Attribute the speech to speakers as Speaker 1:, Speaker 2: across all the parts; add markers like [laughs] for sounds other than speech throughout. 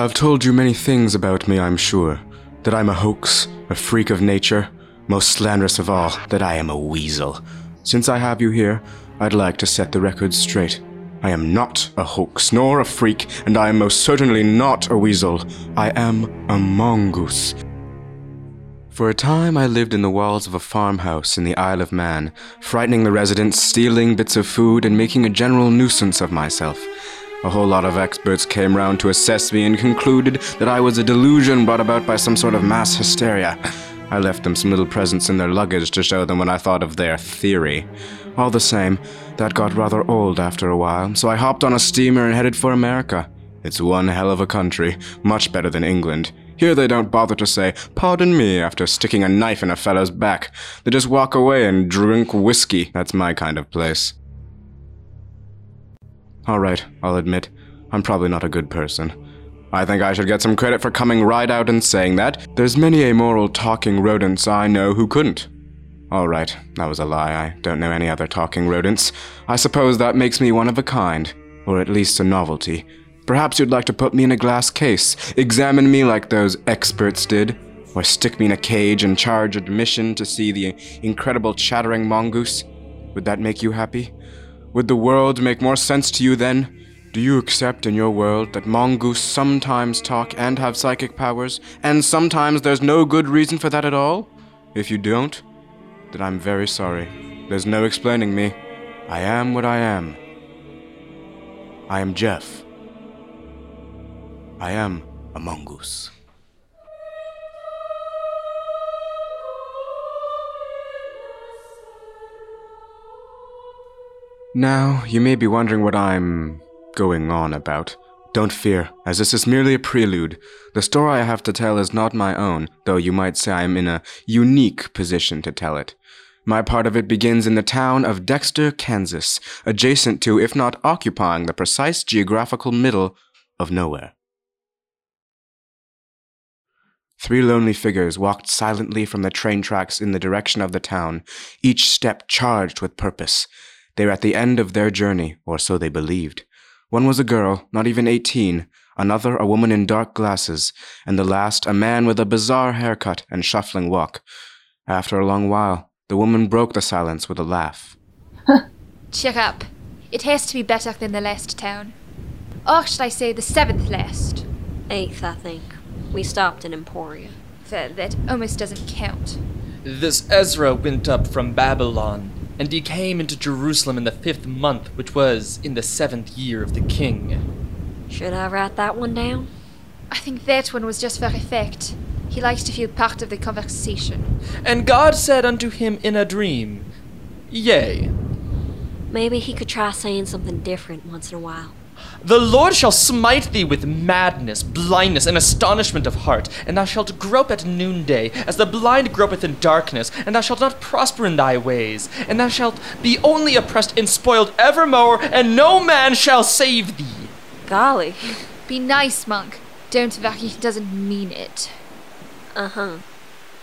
Speaker 1: Have told you many things about me, I'm sure. That I'm a hoax, a freak of nature, most slanderous of all, that I am a weasel. Since I have you here, I'd like to set the record straight. I am not a hoax, nor a freak, and I am most certainly not a weasel. I am a mongoose. For a time, I lived in the walls of a farmhouse in the Isle of Man, frightening the residents, stealing bits of food, and making a general nuisance of myself. A whole lot of experts came round to assess me and concluded that I was a delusion brought about by some sort of mass hysteria. I left them some little presents in their luggage to show them when I thought of their theory. All the same, that got rather old after a while, so I hopped on a steamer and headed for America. It's one hell of a country, much better than England. Here they don't bother to say, pardon me, after sticking a knife in a fellow's back. They just walk away and drink whiskey. That's my kind of place. Alright, I'll admit, I'm probably not a good person. I think I should get some credit for coming right out and saying that. There's many amoral talking rodents I know who couldn't. Alright, that was a lie. I don't know any other talking rodents. I suppose that makes me one of a kind, or at least a novelty. Perhaps you'd like to put me in a glass case, examine me like those experts did, or stick me in a cage and charge admission to see the incredible chattering mongoose. Would that make you happy? Would the world make more sense to you then? Do you accept in your world that mongoose sometimes talk and have psychic powers, and sometimes there's no good reason for that at all? If you don't, then I'm very sorry. There's no explaining me. I am what I am. I am Jeff. I am a mongoose. Now, you may be wondering what I'm going on about. Don't fear, as this is merely a prelude. The story I have to tell is not my own, though you might say I'm in a unique position to tell it. My part of it begins in the town of Dexter, Kansas, adjacent to, if not occupying, the precise geographical middle of nowhere. Three lonely figures walked silently from the train tracks in the direction of the town, each step charged with purpose. They were at the end of their journey, or so they believed. One was a girl, not even eighteen, another a woman in dark glasses, and the last a man with a bizarre haircut and shuffling walk. After a long while, the woman broke the silence with a laugh.
Speaker 2: Cheer up. It has to be better than the last town. Or should I say the seventh last?
Speaker 3: Eighth, I think. We stopped in Emporia.
Speaker 2: Well, that almost doesn't count.
Speaker 4: This Ezra went up from Babylon, and he came into Jerusalem in the fifth month, which was in the seventh year of the king.
Speaker 3: Should I write that one down?
Speaker 2: I think that one was just for effect. He likes to feel part of the conversation.
Speaker 4: And God said unto him in a dream, Yea,
Speaker 3: Maybe he could try saying something different once in a while.
Speaker 4: The Lord shall smite thee with madness, blindness, and astonishment of heart, and thou shalt grope at noonday, as the blind gropeth in darkness, and thou shalt not prosper in thy ways, and thou shalt be only oppressed and spoiled evermore, and no man shall save thee.
Speaker 3: Golly.
Speaker 2: Be nice, monk. Don't worry, he doesn't mean it.
Speaker 3: Uh huh.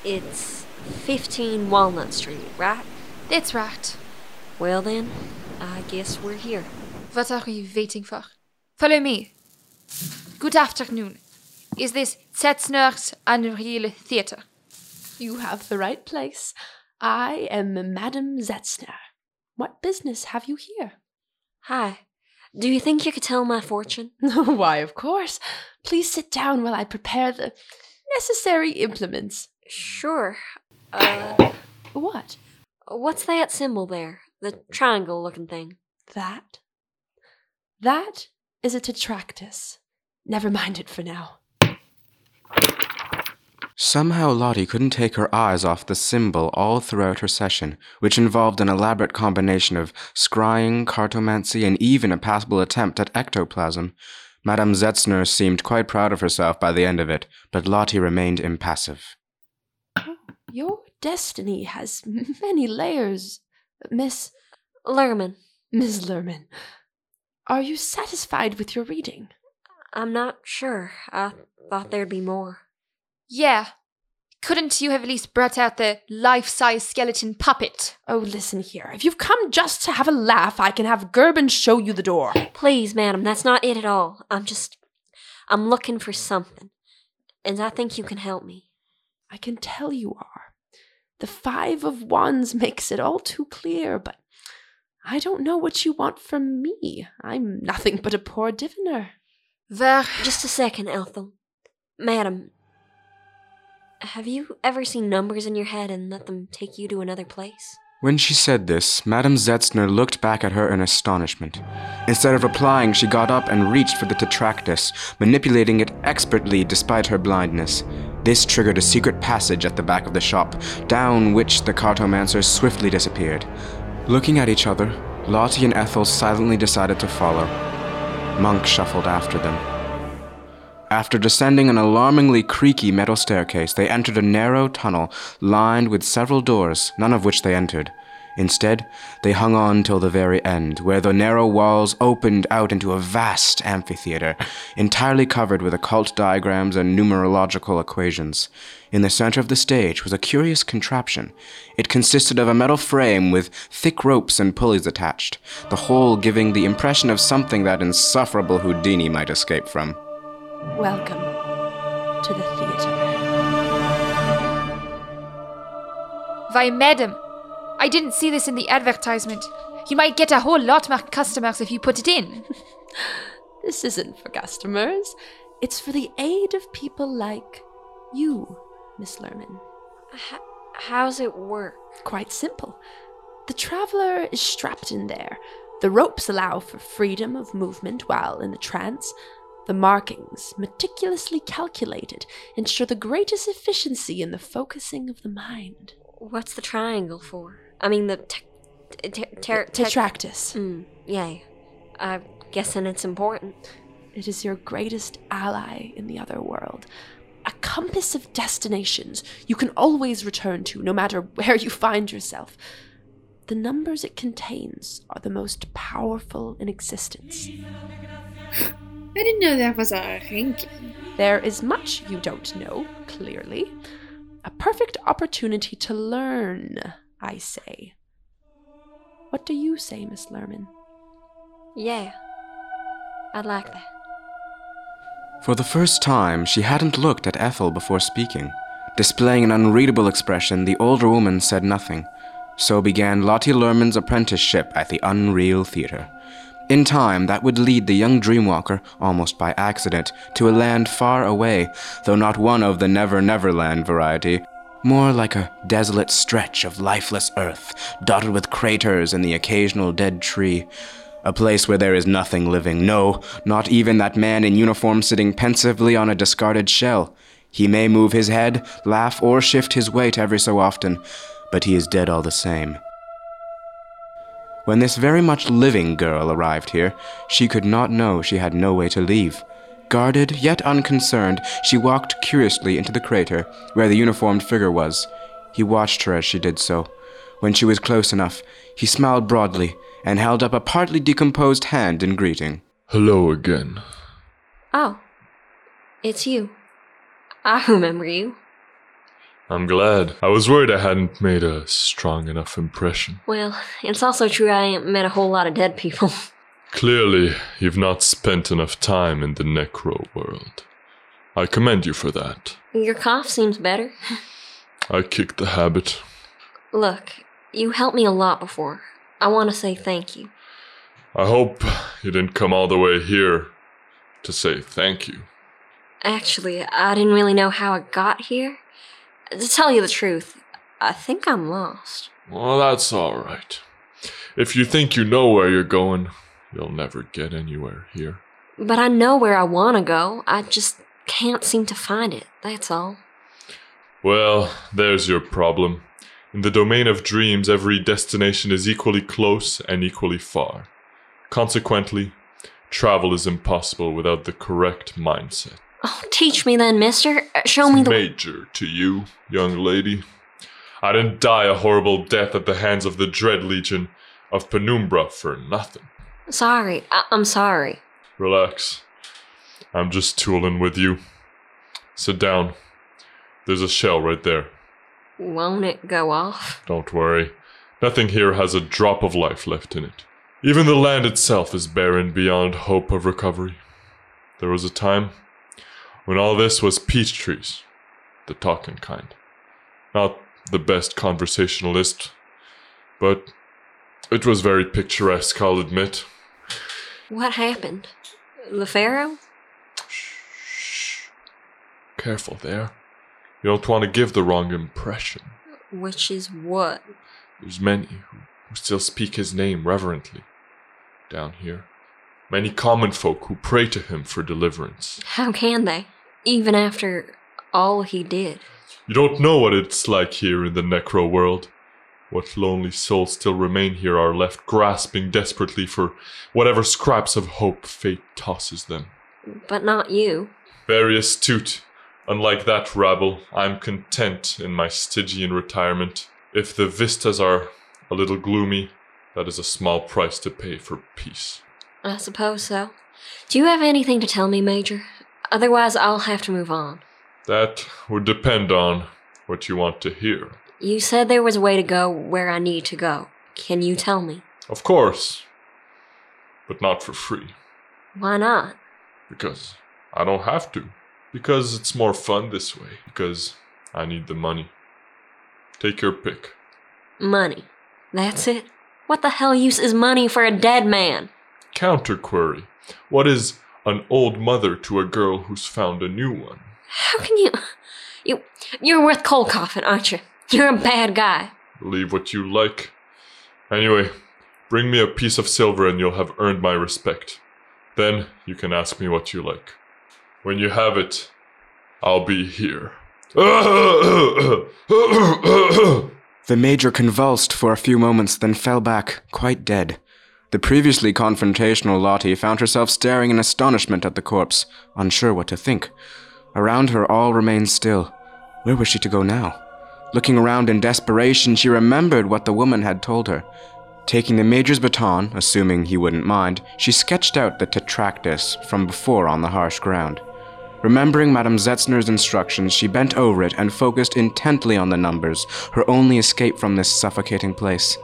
Speaker 3: It's 15 Walnut Street, right?
Speaker 2: That's right.
Speaker 3: Well then, I guess we're here.
Speaker 2: What are you waiting for? Follow me. Good afternoon. Is this Zetzner's Unreal Theatre?
Speaker 5: You have the right place. I am Madame Zetzner. What business have you here?
Speaker 3: Hi. Do you think you could tell my fortune? [laughs]
Speaker 5: Why, of course. Please sit down while I prepare the necessary implements.
Speaker 3: Sure. Uh,
Speaker 5: What?
Speaker 3: what's that symbol there? The triangle looking thing.
Speaker 5: That? That is a tetractys. Never mind it for now.
Speaker 1: Somehow Lottie couldn't take her eyes off the symbol all throughout her session, which involved an elaborate combination of scrying, cartomancy, and even a passable attempt at ectoplasm. Madame Zetzner seemed quite proud of herself by the end of it, but Lottie remained impassive.
Speaker 5: Oh, your destiny has many layers, Miss
Speaker 3: Lerman.
Speaker 5: Miss Lerman. Are you satisfied with your reading?
Speaker 3: I'm not sure. I thought there'd be more.
Speaker 2: Yeah. Couldn't you have at least brought out the life size skeleton puppet?
Speaker 5: Oh, listen here. If you've come just to have a laugh, I can have Gerben show you the door.
Speaker 3: Please, madam, that's not it at all. I'm just. I'm looking for something, and I think you can help me.
Speaker 5: I can tell you are. The Five of Wands makes it all too clear, but I don't know what you want from me. I'm nothing but a poor diviner.
Speaker 2: Where?
Speaker 3: Just a second, Ethel. Madam, have you ever seen numbers in your head and let them take you to another place?
Speaker 1: When she said this, Madame Zetzner looked back at her in astonishment. Instead of replying, she got up and reached for the tetractys, manipulating it expertly despite her blindness. This triggered a secret passage at the back of the shop, down which the cartomancer swiftly disappeared. Looking at each other, Lottie and Ethel silently decided to follow. Monk shuffled after them. After descending an alarmingly creaky metal staircase, they entered a narrow tunnel lined with several doors, none of which they entered. Instead, they hung on till the very end, where the narrow walls opened out into a vast amphitheater, entirely covered with occult diagrams and numerological equations. In the center of the stage was a curious contraption. It consisted of a metal frame with thick ropes and pulleys attached, the whole giving the impression of something that insufferable Houdini might escape from.
Speaker 5: Welcome to the theater.
Speaker 2: Why, madam, I didn't see this in the advertisement. You might get a whole lot more customers if you put it in. [laughs]
Speaker 5: This isn't for customers. It's for the aid of people like you, Miss Lerman.
Speaker 3: H- how's it work?
Speaker 5: Quite simple. The traveler is strapped in there. The ropes allow for freedom of movement while in the trance. The markings, meticulously calculated, ensure the greatest efficiency in the focusing of the mind.
Speaker 3: What's the triangle for? I mean, the te- te- te- ter- te-
Speaker 5: Tetractys.
Speaker 3: Mm, yeah. I'm guessing it's important.
Speaker 5: It is your greatest ally in the other world. A compass of destinations you can always return to, no matter where you find yourself. The numbers it contains are the most powerful in existence.
Speaker 6: I didn't know there was a ranking.
Speaker 5: There is much you don't know, clearly. A perfect opportunity to learn, I say. What do you say, Miss Lerman?
Speaker 3: Yeah. I'd like that.
Speaker 1: For the first time, she hadn't looked at Ethel before speaking. Displaying an unreadable expression, the older woman said nothing. So began Lottie Lerman's apprenticeship at the Unreal Theater. In time, that would lead the young dreamwalker, almost by accident, to a land far away, though not one of the Never Never Land variety, more like a desolate stretch of lifeless earth, dotted with craters and the occasional dead tree. A place where there is nothing living, no, not even that man in uniform sitting pensively on a discarded shell. He may move his head, laugh, or shift his weight every so often, but he is dead all the same. When this very much living girl arrived here, she could not know she had no way to leave. Guarded, yet unconcerned, she walked curiously into the crater, where the uniformed figure was. He watched her as she did so. When she was close enough, he smiled broadly and held up a partly decomposed hand in greeting.
Speaker 7: Hello again.
Speaker 3: Oh. It's you. I remember you.
Speaker 7: I'm glad. I was worried I hadn't made a strong enough impression.
Speaker 3: Well, it's also true I ain't met a whole lot of dead people. [laughs]
Speaker 7: Clearly, you've not spent enough time in the necro world. I commend you for that.
Speaker 3: Your cough seems better.
Speaker 7: I kicked the habit.
Speaker 3: Look, you helped me a lot before. I want to say thank you.
Speaker 7: I hope you didn't come all the way here to say thank you.
Speaker 3: Actually, I didn't really know how I got here. To tell you the truth, I think I'm lost.
Speaker 7: Well, that's alright. If you think you know where you're going, you'll never get anywhere here.
Speaker 3: But I know where I want to go. I just can't seem to find it. That's all.
Speaker 7: Well, there's your problem. In the domain of dreams, every destination is equally close and equally far. Consequently, travel is impossible without the correct mindset.
Speaker 3: Oh, teach me then, mister. Uh, Show me the.
Speaker 7: Major to you, young lady. I didn't die a horrible death at the hands of the Dread Legion of Penumbra for nothing.
Speaker 3: Sorry. I- I'm sorry.
Speaker 7: Relax. I'm just tooling with you. Sit down. There's a shell right there.
Speaker 3: Won't it go off?
Speaker 7: Don't worry. Nothing here has a drop of life left in it. Even the land itself is barren beyond hope of recovery. There was a time when all this was peach trees, the talking kind. Not the best conversationalist, but it was very picturesque, I'll admit.
Speaker 3: What happened? The Pharaoh?
Speaker 7: Shh. Careful there. You don't want to give the wrong impression.
Speaker 3: Which is what?
Speaker 7: There's many who, who still speak his name reverently down here. Many common folk who pray to him for deliverance.
Speaker 3: How can they? Even after all he did.
Speaker 7: You don't know what it's like here in the necro world. What lonely souls still remain here are left grasping desperately for whatever scraps of hope fate tosses them.
Speaker 3: But not you.
Speaker 7: Very astute. Unlike that rabble, I'm content in my Stygian retirement. If the vistas are a little gloomy, that is a small price to pay for peace.
Speaker 3: I suppose so. Do you have anything to tell me, Major? Otherwise, I'll have to move on.
Speaker 7: That would depend on what you want to hear.
Speaker 3: You said there was a way to go where I need to go. Can you tell me?
Speaker 7: Of course. But not for free.
Speaker 3: Why not?
Speaker 7: Because I don't have to. Because it's more fun this way. Because I need the money. Take your pick.
Speaker 3: Money. That's it? What the hell use is money for a dead man?
Speaker 7: Counter query. What is an old mother to a girl who's found a new one?
Speaker 3: How can you. You. You're worth cold coffin, aren't you? You're a bad guy.
Speaker 7: Believe what you like. Anyway, bring me a piece of silver and you'll have earned my respect. Then you can ask me what you like. When you have it, I'll be here.
Speaker 1: The Major convulsed for a few moments, then fell back, quite dead. The previously confrontational Lottie found herself staring in astonishment at the corpse, unsure what to think. Around her, all remained still. Where was she to go now? Looking around in desperation, she remembered what the woman had told her. Taking the Major's baton, assuming he wouldn't mind, she sketched out the Tetractys from before on the harsh ground. Remembering Madame Zetzner's instructions, she bent over it and focused intently on the numbers, her only escape from this suffocating place.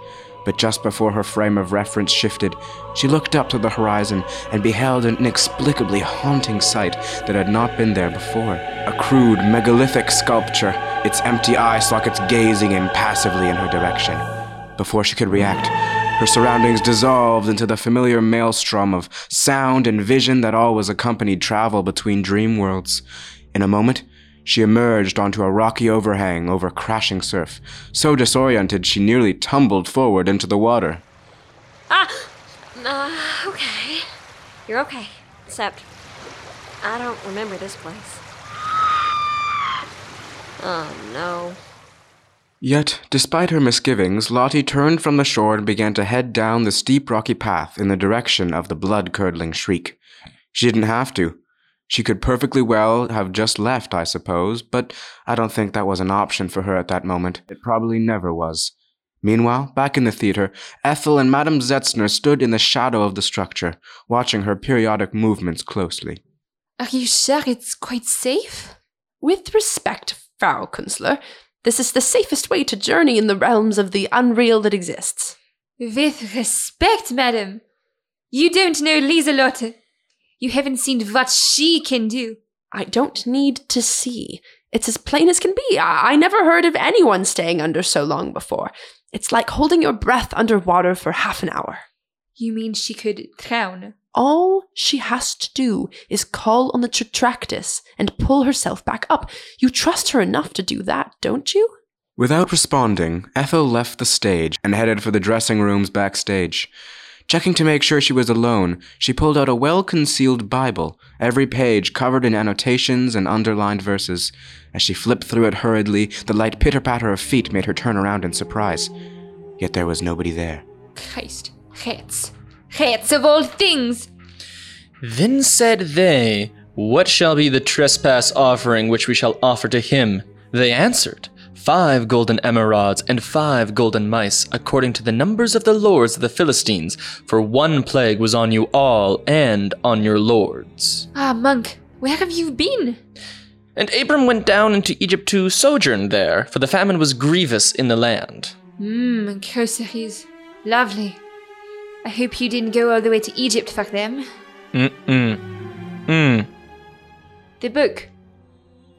Speaker 1: But just before her frame of reference shifted, she looked up to the horizon and beheld an inexplicably haunting sight that had not been there before. A crude, megalithic sculpture, its empty eye sockets gazing impassively in her direction. Before she could react, her surroundings dissolved into the familiar maelstrom of sound and vision that always accompanied travel between dream worlds. In a moment, she emerged onto a rocky overhang over crashing surf. So disoriented, she nearly tumbled forward into the water.
Speaker 3: Ah! Uh, okay. You're okay. Except, I don't remember this place. Oh no.
Speaker 1: Yet, despite her misgivings, Lottie turned from the shore and began to head down the steep rocky path in the direction of the blood curdling shriek. She didn't have to. She could perfectly well have just left, I suppose, but I don't think that was an option for her at that moment. It probably never was. Meanwhile, back in the theater, Ethel and Madame Zetzner stood in the shadow of the structure, watching her periodic movements closely.
Speaker 2: Are you sure it's quite safe?
Speaker 5: With respect, Frau Kunstler, this is the safest way to journey in the realms of the unreal that exists.
Speaker 2: With respect, madam. You don't know Lieselotte. You haven't seen what she can do.
Speaker 5: I don't need to see. It's as plain as can be. I, I never heard of anyone staying under so long before. It's like holding your breath underwater for half an hour.
Speaker 2: You mean she could drown?
Speaker 5: All she has to do is call on the Tetractys and pull herself back up. You trust her enough to do that, don't you?
Speaker 1: Without responding, Ethel left the stage and headed for the dressing rooms backstage. Checking to make sure she was alone, she pulled out a well concealed Bible, every page covered in annotations and underlined verses. As she flipped through it hurriedly, the light pitter patter of feet made her turn around in surprise. Yet there was nobody there.
Speaker 2: Christ. Rats. Rats of all things!
Speaker 4: Then said they, What shall be the trespass offering which we shall offer to him? They answered, Five golden emerods and five golden mice, according to the numbers of the lords of the Philistines, for one plague was on you all and on your lords.
Speaker 2: Ah, monk, where have you been?
Speaker 4: And Abram went down into Egypt to sojourn there, for the famine was grievous in the land.
Speaker 2: Mmm, groceries. Lovely. I hope you didn't go all the way to Egypt for them.
Speaker 4: Mm-mm. Mm.
Speaker 2: The book.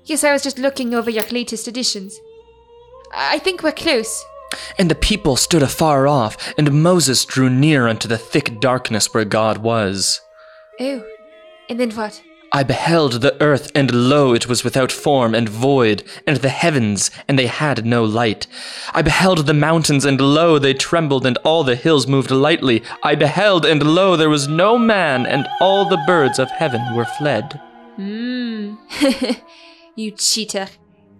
Speaker 2: Yes, I was just looking over your latest editions. I think we're close.
Speaker 4: And the people stood afar off, and Moses drew near unto the thick darkness where God was.
Speaker 2: Oh, and then what?
Speaker 4: I beheld the earth, and lo, it was without form and void, and the heavens, and they had no light. I beheld the mountains, and lo, they trembled, and all the hills moved lightly. I beheld, and lo, there was no man, and all the birds of heaven were fled.
Speaker 2: Hmm. [laughs] you cheater.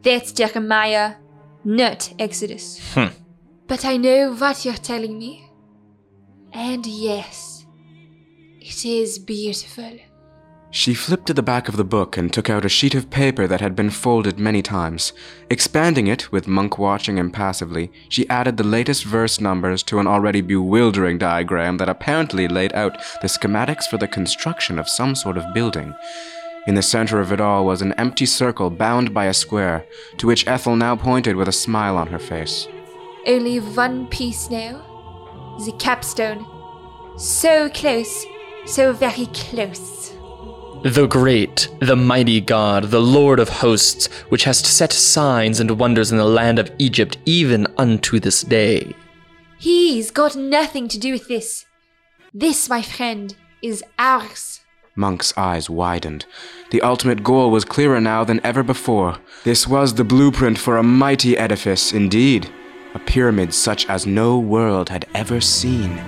Speaker 2: That's Jeremiah, not Exodus.
Speaker 4: Hmm.
Speaker 2: But I know what you're telling me. And yes, it is beautiful.
Speaker 1: She flipped to the back of the book and took out a sheet of paper that had been folded many times. Expanding it, with Monk watching impassively, she added the latest verse numbers to an already bewildering diagram that apparently laid out the schematics for the construction of some sort of building. In the center of it all was an empty circle bound by a square, to which Ethel now pointed with a smile on her face.
Speaker 2: Only one piece now. The capstone. So close, so very close.
Speaker 4: The great, the mighty God, the Lord of hosts, which hast set signs and wonders in the land of Egypt even unto this day.
Speaker 2: He's got nothing to do with this. This, my friend, is ours.
Speaker 1: Monk's eyes widened. The ultimate goal was clearer now than ever before. This was the blueprint for a mighty edifice, indeed. A pyramid such as no world had ever seen.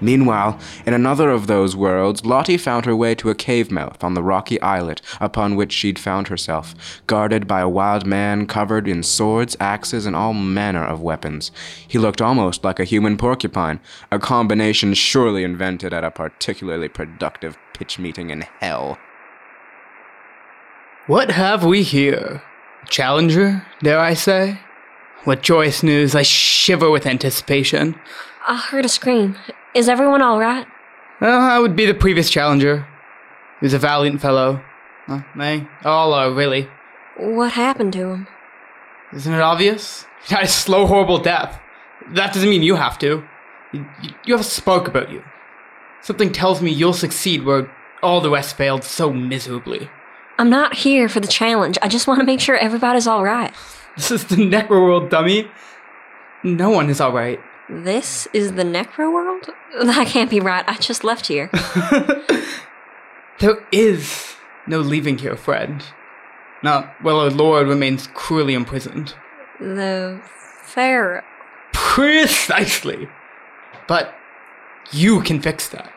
Speaker 1: Meanwhile, in another of those worlds, Lottie found her way to a cave mouth on the rocky islet upon which she'd found herself, guarded by a wild man covered in swords, axes, and all manner of weapons. He looked almost like a human porcupine, a combination surely invented at a particularly productive pitch meeting in hell.
Speaker 8: What have we here? Challenger, dare I say? What joyous news! I shiver with anticipation.
Speaker 3: I heard a scream. Is everyone all right?
Speaker 8: Well, I would be the previous challenger. He was a valiant fellow. Well, they all are, really.
Speaker 3: What happened to him?
Speaker 8: Isn't it obvious? He died a slow, horrible death. That doesn't mean you have to. You, you have a spark about you. Something tells me you'll succeed where all the rest failed so miserably.
Speaker 3: I'm not here for the challenge. I just want to make sure everybody's all right. [laughs]
Speaker 8: This is the Necro World, dummy. No one is alright.
Speaker 3: This is the Necro world? [laughs] That can't be right. I just left here. [laughs]
Speaker 8: There is no leaving here, friend. Not while our lord remains cruelly imprisoned.
Speaker 3: the Pharaoh.
Speaker 8: Precisely. But you can fix that.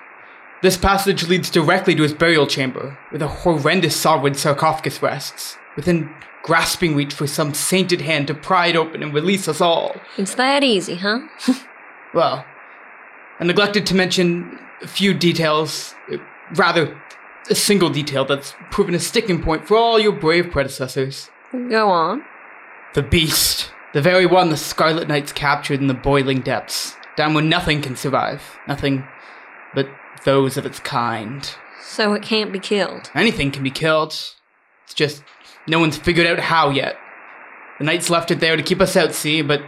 Speaker 8: This passage leads directly to his burial chamber, where the horrendous sovereign sarcophagus rests, within grasping reach for some sainted hand to pry it open and release us all.
Speaker 3: It's that easy, huh? [laughs]
Speaker 8: Well, I neglected to mention a few details, rather, a single detail that's proven a sticking point for all your brave predecessors.
Speaker 3: Go on.
Speaker 8: The beast. The very one the Scarlet Knights captured in the boiling depths, down where nothing can survive. Nothing but those of its kind.
Speaker 3: So it can't be killed.
Speaker 8: Anything can be killed. It's just no one's figured out how yet. The Knights left it there to keep us out, see, but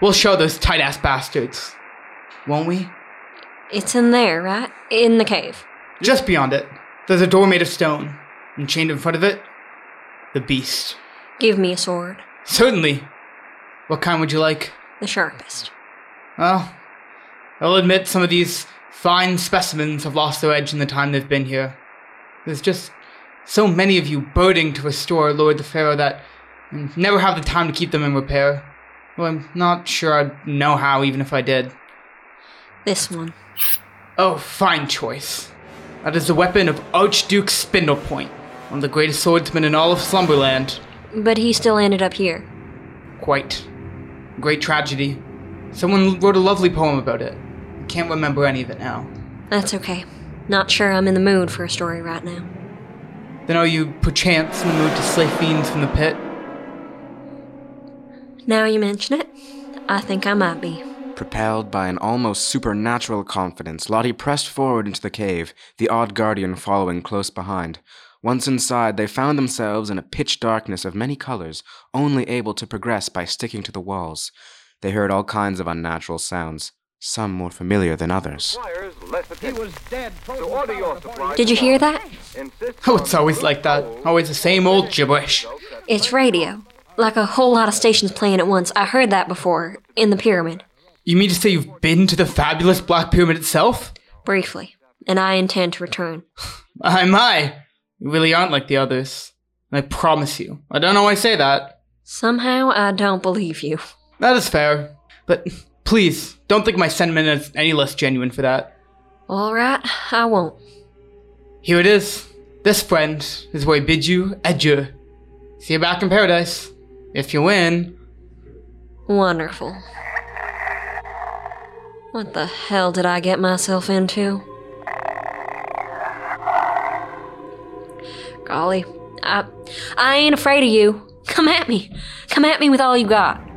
Speaker 8: we'll show those tight ass bastards. Won't we?
Speaker 3: It's in there, right? In the cave.
Speaker 8: Just beyond it, there's a door made of stone, and chained in front of it, the beast.
Speaker 3: Give me a sword.
Speaker 8: Certainly. What kind would you like?
Speaker 3: The sharpest.
Speaker 8: Well, I'll admit some of these fine specimens have lost their edge in the time they've been here. There's just so many of you birding to restore Lord the Pharaoh that I never have the time to keep them in repair. Well, I'm not sure I'd know how even if I did.
Speaker 3: This one.
Speaker 8: Oh, fine choice. That is the weapon of Archduke Spindlepoint, one of the greatest swordsmen in all of Slumberland.
Speaker 3: But he still ended up here.
Speaker 8: Quite. Great tragedy. Someone wrote a lovely poem about it. I can't remember any of it now.
Speaker 3: That's okay. Not sure I'm in the mood for a story right now.
Speaker 8: Then are you perchance in the mood to slay fiends from the pit?
Speaker 3: Now you mention it, I think I might be.
Speaker 1: Propelled by an almost supernatural confidence, Lottie pressed forward into the cave, the odd guardian following close behind. Once inside, they found themselves in a pitch darkness of many colors, only able to progress by sticking to the walls. They heard all kinds of unnatural sounds some more familiar than others.
Speaker 3: Did you hear that?
Speaker 8: Oh, it's always like that. Always the same old gibberish.
Speaker 3: It's radio. Like a whole lot of stations playing at once. I heard that before, in the pyramid.
Speaker 8: You mean to say you've been to the fabulous Black Pyramid itself?
Speaker 3: Briefly. And I intend to return. [laughs]
Speaker 8: My, my. You really aren't like the others. I promise you. I don't know why I say that.
Speaker 3: Somehow I don't believe you.
Speaker 8: That is fair. But please, don't think my sentiment is any less genuine for that.
Speaker 3: Alright, I won't.
Speaker 8: Here it is. This, friend, is where I bid you adieu. See you back in paradise. If you win.
Speaker 3: Wonderful. What the hell did I get myself into? Golly, I, I ain't afraid of you. Come at me. Come at me with all you got.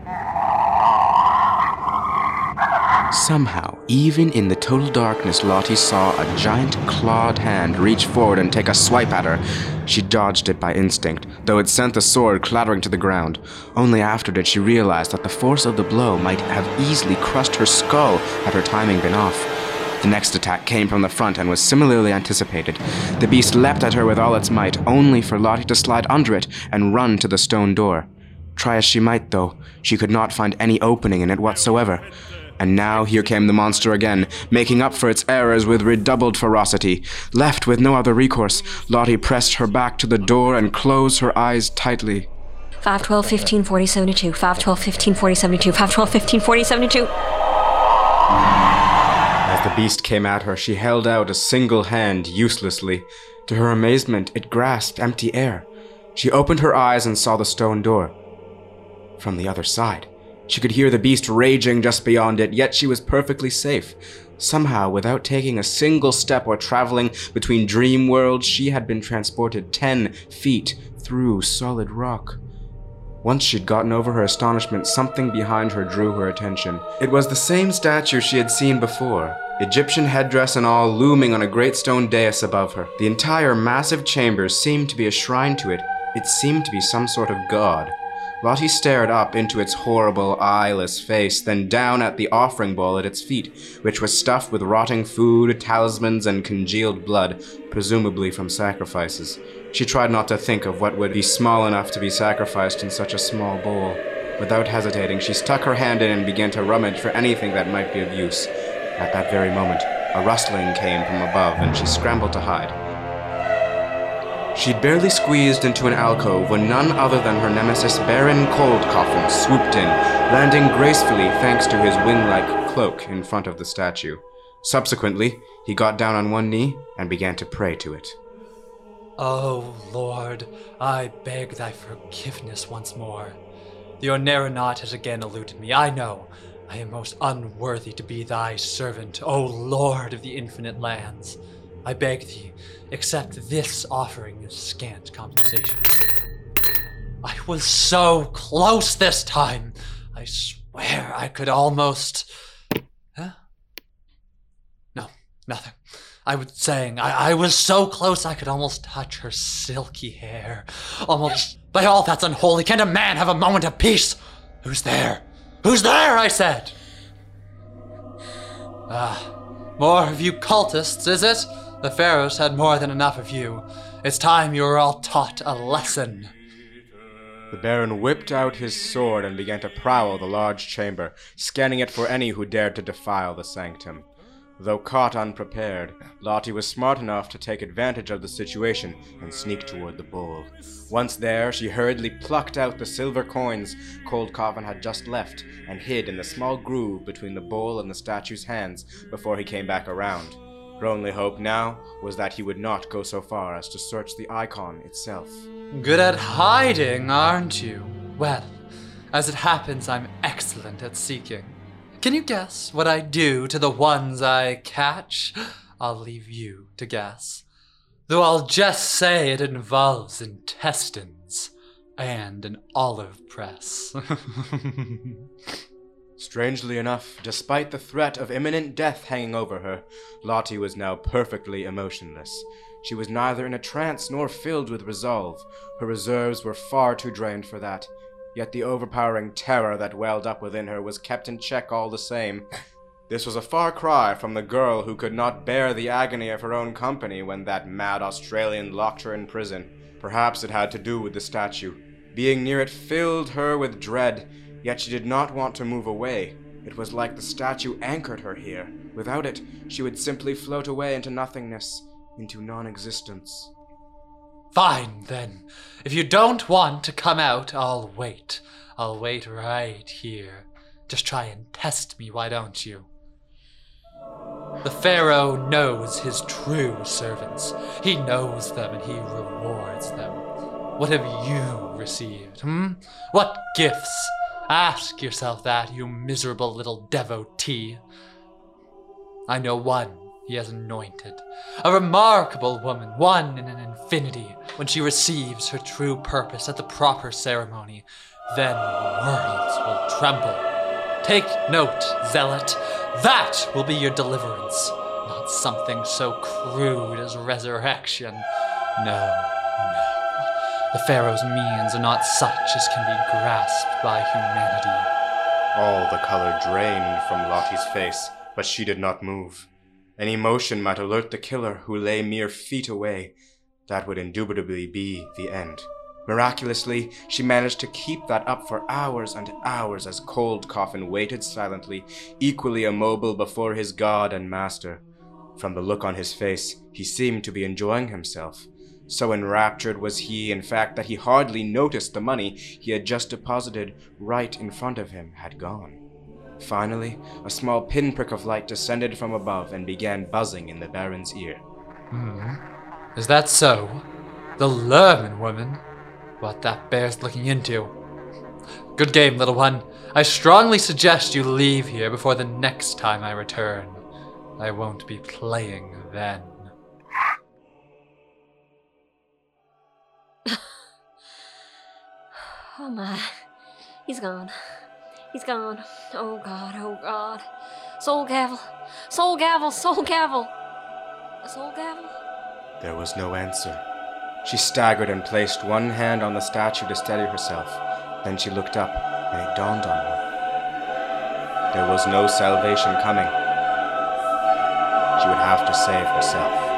Speaker 1: Somehow, even in the total darkness, Lottie saw a giant clawed hand reach forward and take a swipe at her. She dodged it by instinct, though it sent the sword clattering to the ground. Only after did she realize that the force of the blow might have easily crushed her skull had her timing been off. The next attack came from the front and was similarly anticipated. The beast leapt at her with all its might, only for Lottie to slide under it and run to the stone door. Try as she might, though, she could not find any opening in it whatsoever. And now here came the monster again, making up for its errors with redoubled ferocity. Left with no other recourse, Lottie pressed her back to the door and closed her eyes tightly.
Speaker 3: 5, 12, 15, 40, 72. 5, 12, 15, 40, 72. 5, 12, 15, 40, 72.
Speaker 1: As the beast came at her, she held out a single hand uselessly. To her amazement, it grasped empty air. She opened her eyes and saw the stone door. From the other side, she could hear the beast raging just beyond it, yet she was perfectly safe. Somehow, without taking a single step or traveling between dream worlds, she had been transported ten feet through solid rock. Once she'd gotten over her astonishment, something behind her drew her attention. It was the same statue she had seen before, Egyptian headdress and all looming on a great stone dais above her. The entire massive chamber seemed to be a shrine to it. It seemed to be some sort of god. Lottie stared up into its horrible, eyeless face, then down at the offering bowl at its feet, which was stuffed with rotting food, talismans, and congealed blood, presumably from sacrifices. She tried not to think of what would be small enough to be sacrificed in such a small bowl. Without hesitating, she stuck her hand in and began to rummage for anything that might be of use. At that very moment, a rustling came from above, and she scrambled to hide. She'd barely squeezed into an alcove when none other than her nemesis Baron Coldcoffin swooped in, landing gracefully thanks to his wing-like cloak in front of the statue. Subsequently, he got down on one knee and began to pray to it.
Speaker 9: Oh, Lord, I beg thy forgiveness once more. The Onera knot has again eluded me. I know. I am most unworthy to be thy servant, O Lord of the infinite lands. I beg thee, accept this offering as scant compensation. I was so close this time. I swear I could almost. Huh? No, nothing. I was saying, I, I was so close I could almost touch her silky hair. Almost. By all that's unholy, can't a man have a moment of peace? Who's there? Who's there? I said. Ah, more of you cultists, is it? The pharaohs had more than enough of you. It's time you were all taught a lesson.
Speaker 1: The Baron whipped out his sword and began to prowl the large chamber, scanning it for any who dared to defile the sanctum. Though caught unprepared, Lottie was smart enough to take advantage of the situation and sneak toward the bowl. Once there, she hurriedly plucked out the silver coins Cold Coffin had just left and hid in the small groove between the bowl and the statue's hands before he came back around. Her only hope now was that he would not go so far as to search the icon itself.
Speaker 9: Good at hiding, aren't you? Well, as it happens, I'm excellent at seeking. Can you guess what I do to the ones I catch? I'll leave you to guess. Though I'll just say it involves intestines and an olive press. [laughs]
Speaker 1: Strangely enough, despite the threat of imminent death hanging over her, Lottie was now perfectly emotionless. She was neither in a trance nor filled with resolve. Her reserves were far too drained for that. Yet the overpowering terror that welled up within her was kept in check all the same. This was a far cry from the girl who could not bear the agony of her own company when that mad Australian locked her in prison. Perhaps it had to do with the statue. Being near it filled her with dread, yet she did not want to move away. It was like the statue anchored her here. Without it, she would simply float away into nothingness, into non existence.
Speaker 9: Fine, then. If you don't want to come out, I'll wait. I'll wait right here. Just try and test me, why don't you? The Pharaoh knows his true servants. He knows them and he rewards them. What have you received, hmm? What gifts? Ask yourself that, you miserable little devotee. I know one he has anointed. A remarkable woman, one in an infinity. When she receives her true purpose at the proper ceremony, then worlds will tremble. Take note, zealot. That will be your deliverance, not something so crude as resurrection. No, no. The Pharaoh's means are not such as can be grasped by humanity.
Speaker 1: All the color drained from Lottie's face, but she did not move. Any motion might alert the killer who lay mere feet away. That would indubitably be the end. Miraculously, she managed to keep that up for hours and hours as Cold Coffin waited silently, equally immobile before his god and master. From the look on his face, he seemed to be enjoying himself. So enraptured was he, in fact, that he hardly noticed the money he had just deposited right in front of him had gone. Finally, a small pinprick of light descended from above and began buzzing in the Baron's ear.
Speaker 9: Hmm. Is that so? The Lerman woman? What that bears looking into. Good game, little one. I strongly suggest you leave here before the next time I return. I won't be playing then.
Speaker 3: Oh my. He's gone. He's gone. Oh god, oh god. Soul gavel. Soul gavel, soul gavel. A Soul gavel?
Speaker 1: There was no answer. She staggered and placed one hand on the statue to steady herself. Then she looked up, and it dawned on her. There was no salvation coming. She would have to save herself.